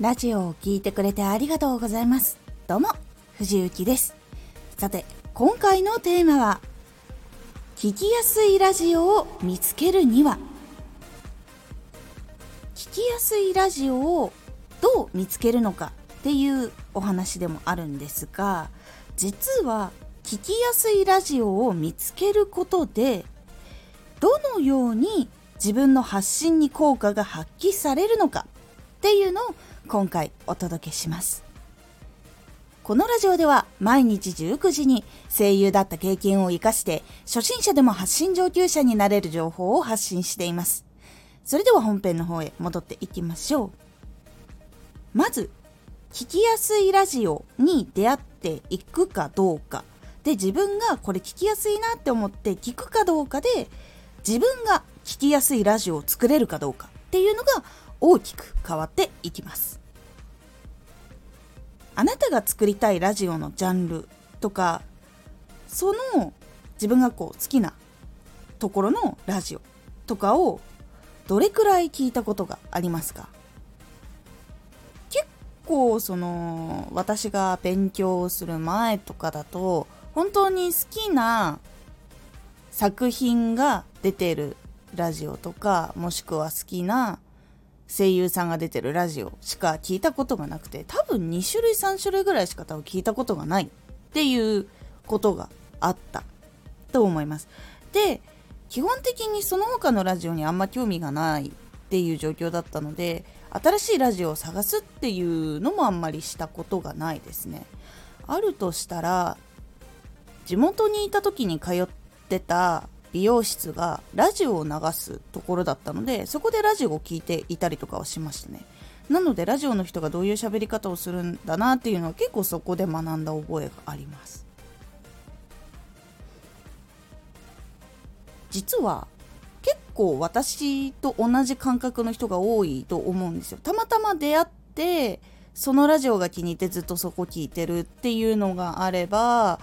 ラジオを聴いてくれてありがとうございます。どうも、藤幸です。さて、今回のテーマは、聞きやすいラジオを見つけるには、聞きやすいラジオをどう見つけるのかっていうお話でもあるんですが、実は聞きやすいラジオを見つけることで、どのように自分の発信に効果が発揮されるのかっていうのを今回お届けします。このラジオでは毎日19時に声優だった経験を活かして初心者でも発信上級者になれる情報を発信しています。それでは本編の方へ戻っていきましょう。まず聞きやすいラジオに出会っていくかどうか。で自分がこれ聞きやすいなって思って聞くかどうかで自分が聞きやすいラジオを作れるかどうかっていうのが大きく変わっていきます。あなたが作りたいラジオのジャンルとかその自分がこう好きなところのラジオとかをどれくらい聞いたことがありますか？結構その私が勉強する前とかだと本当に好きな作品が出てるラジオとかもしくは好きな声優さんが出てるラジオしか聞いたことがなくて多分2種類3種類ぐらいしか多分聞いたことがないっていうことがあったと思います。で基本的にその他のラジオにあんま興味がないっていう状況だったので新しいラジオを探すっていうのもあんまりしたことがないですね。あるとしたら地元にいた時に通ってた美容室がラジオを流すところだったのでそこでラジオを聴いていたりとかはしましたね。なのでラジオの人がどういう喋り方をするんだなっていうのは結構そこで学んだ覚えがあります。実は結構私と同じ感覚の人が多いと思うんですよ。たまたま出会ってそのラジオが気に入ってずっとそこ聞いてるっていうのがあれば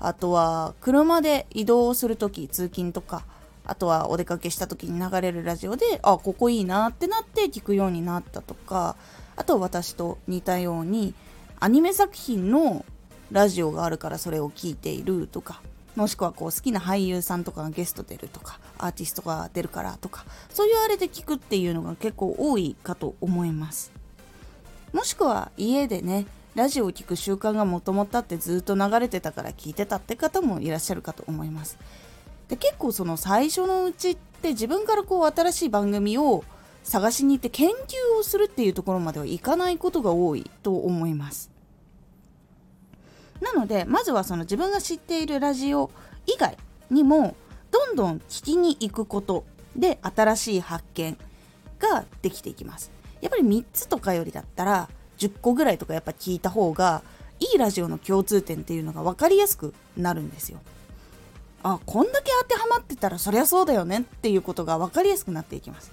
あとは車で移動する時通勤とかあとはお出かけした時に流れるラジオであここいいなってなって聞くようになったとかあと私と似たようにアニメ作品のラジオがあるからそれを聞いているとかもしくはこう好きな俳優さんとかがゲスト出るとかアーティストが出るからとかそういうあれで聞くっていうのが結構多いかと思います。もしくは家でねラジオを聴く習慣がもともとあってずっと流れてたから聞いてたって方もいらっしゃるかと思います。で結構その最初のうちって自分からこう新しい番組を探しに行って研究をするっていうところまではいかないことが多いと思います。なのでまずはその自分が知っているラジオ以外にもどんどん聞きに行くことで新しい発見ができていきます。やっぱり3つとかよりだったら10個ぐらいとかやっぱ聞いた方がいいラジオの共通点っていうのが分かりやすくなるんですよ。あこんだけ当てはまってたらそりゃそうだよねっていうことが分かりやすくなっていきます。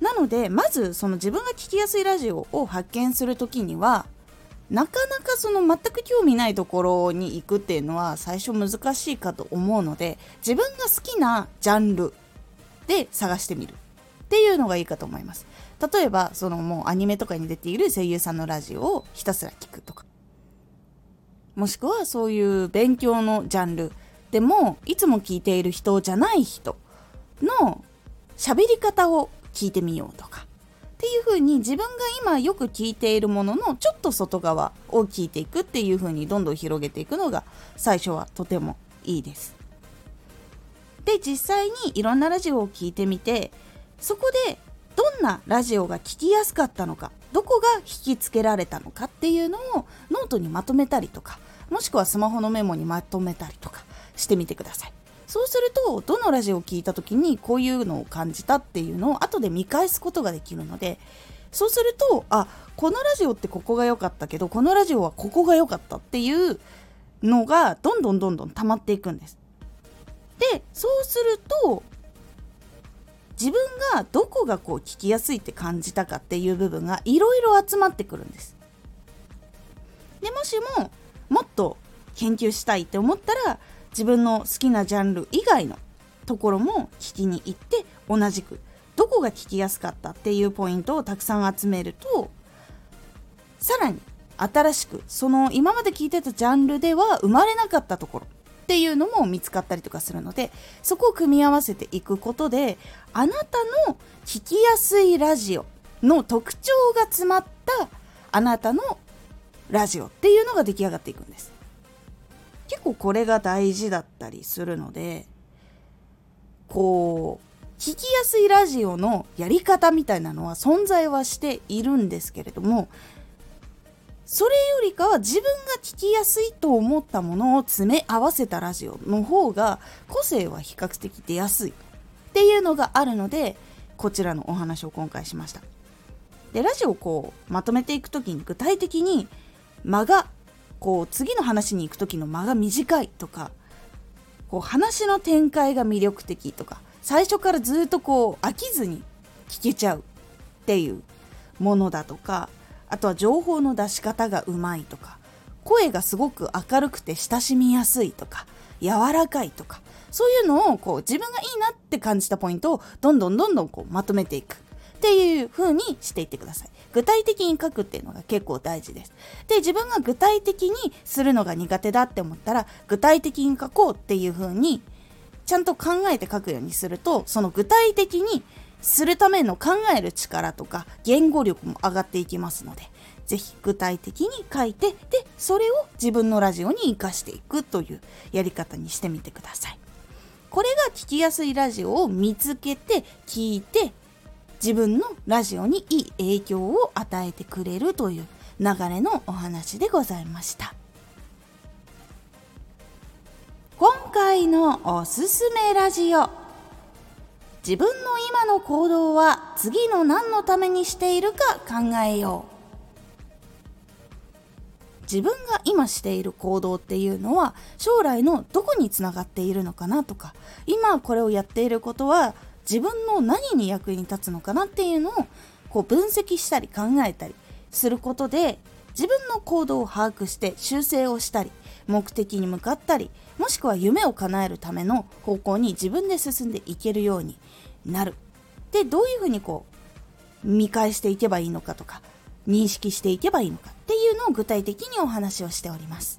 なのでまずその自分が聞きやすいラジオを発見する時にはなかなかその全く興味ないところに行くっていうのは最初難しいかと思うので自分が好きなジャンルで探してみるっていうのがいいかと思います。例えばそのもうアニメとかに出ている声優さんのラジオをひたすら聞くとかもしくはそういう勉強のジャンルでもいつも聞いている人じゃない人の喋り方を聞いてみようとかっていう風に自分が今よく聞いているもののちょっと外側を聞いていくっていう風にどんどん広げていくのが最初はとてもいいです。で実際にいろんなラジオを聞いてみてそこでどんなラジオが聞きやすかったのかどこが引きつけられたのかっていうのをノートにまとめたりとかもしくはスマホのメモにまとめたりとかしてみてください。そうするとどのラジオを聞いた時にこういうのを感じたっていうのを後で見返すことができるのでそうするとあこのラジオってここが良かったけどこのラジオはここが良かったっていうのがどんどんどんどん溜まっていくんです。でそうすると自分がどこがこう聞きやすいって感じたかっていう部分がいろいろ集まってくるんです。でもしももっと研究したいって思ったら自分の好きなジャンル以外のところも聞きに行って同じくどこが聞きやすかったっていうポイントをたくさん集めるとさらに新しくその今まで聞いてたジャンルでは生まれなかったところっていうのも見つかったりとかするのでそこを組み合わせていくことであなたの聞きやすいラジオの特徴が詰まったあなたのラジオっていうのが出来上がっていくんです。結構これが大事だったりするのでこう聞きやすいラジオのやり方みたいなのは存在はしているんですけれどもそれよりかは自分が聞きやすいと思ったものを詰め合わせたラジオの方が個性は比較的出やすいっていうのがあるのでこちらのお話を今回しました。でラジオをこうまとめていく時に具体的に間がこう次の話に行く時の間が短いとかこう話の展開が魅力的とか最初からずっとこう飽きずに聞けちゃうっていうものだとかあとは情報の出し方がうまいとか声がすごく明るくて親しみやすいとか柔らかいとかそういうのをこう自分がいいなって感じたポイントをどんどんどんどんこうまとめていくっていう風にしていってください。具体的に書くっていうのが結構大事です。で、自分が具体的にするのが苦手だって思ったら、具体的に書こうっていう風に、ちゃんと考えて書くようにすると、その具体的にするための考える力とか言語力も上がっていきますので是非具体的に書いてでそれを自分のラジオに活かしていくというやり方にしてみてください。これが聞きやすいラジオを見つけて聞いて自分のラジオにいい影響を与えてくれるという流れのお話でございました。今回のおすすめラジオ。自分の今の行動は次の何のためにしているか考えよう。自分が今している行動っていうのは将来のどこにつながっているのかなとか今これをやっていることは自分の何に役に立つのかなっていうのをこう分析したり考えたりすることで自分の行動を把握して修正をしたり目的に向かったりもしくは夢を叶えるための方向に自分で進んでいけるようになる。でどういうふうにこう見返していけばいいのかとか認識していけばいいのかっていうのを具体的にお話をしております。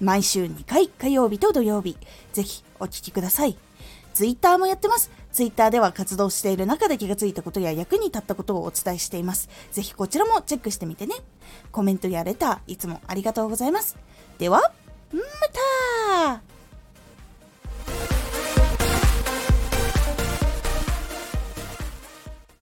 毎週2回火曜日と土曜日、ぜひお聴きください。ツイッターもやってます。ツイッターでは活動している中で気がついたことや役に立ったことをお伝えしています。ぜひこちらもチェックしてみてね。コメントやレター、いつもありがとうございます。では、また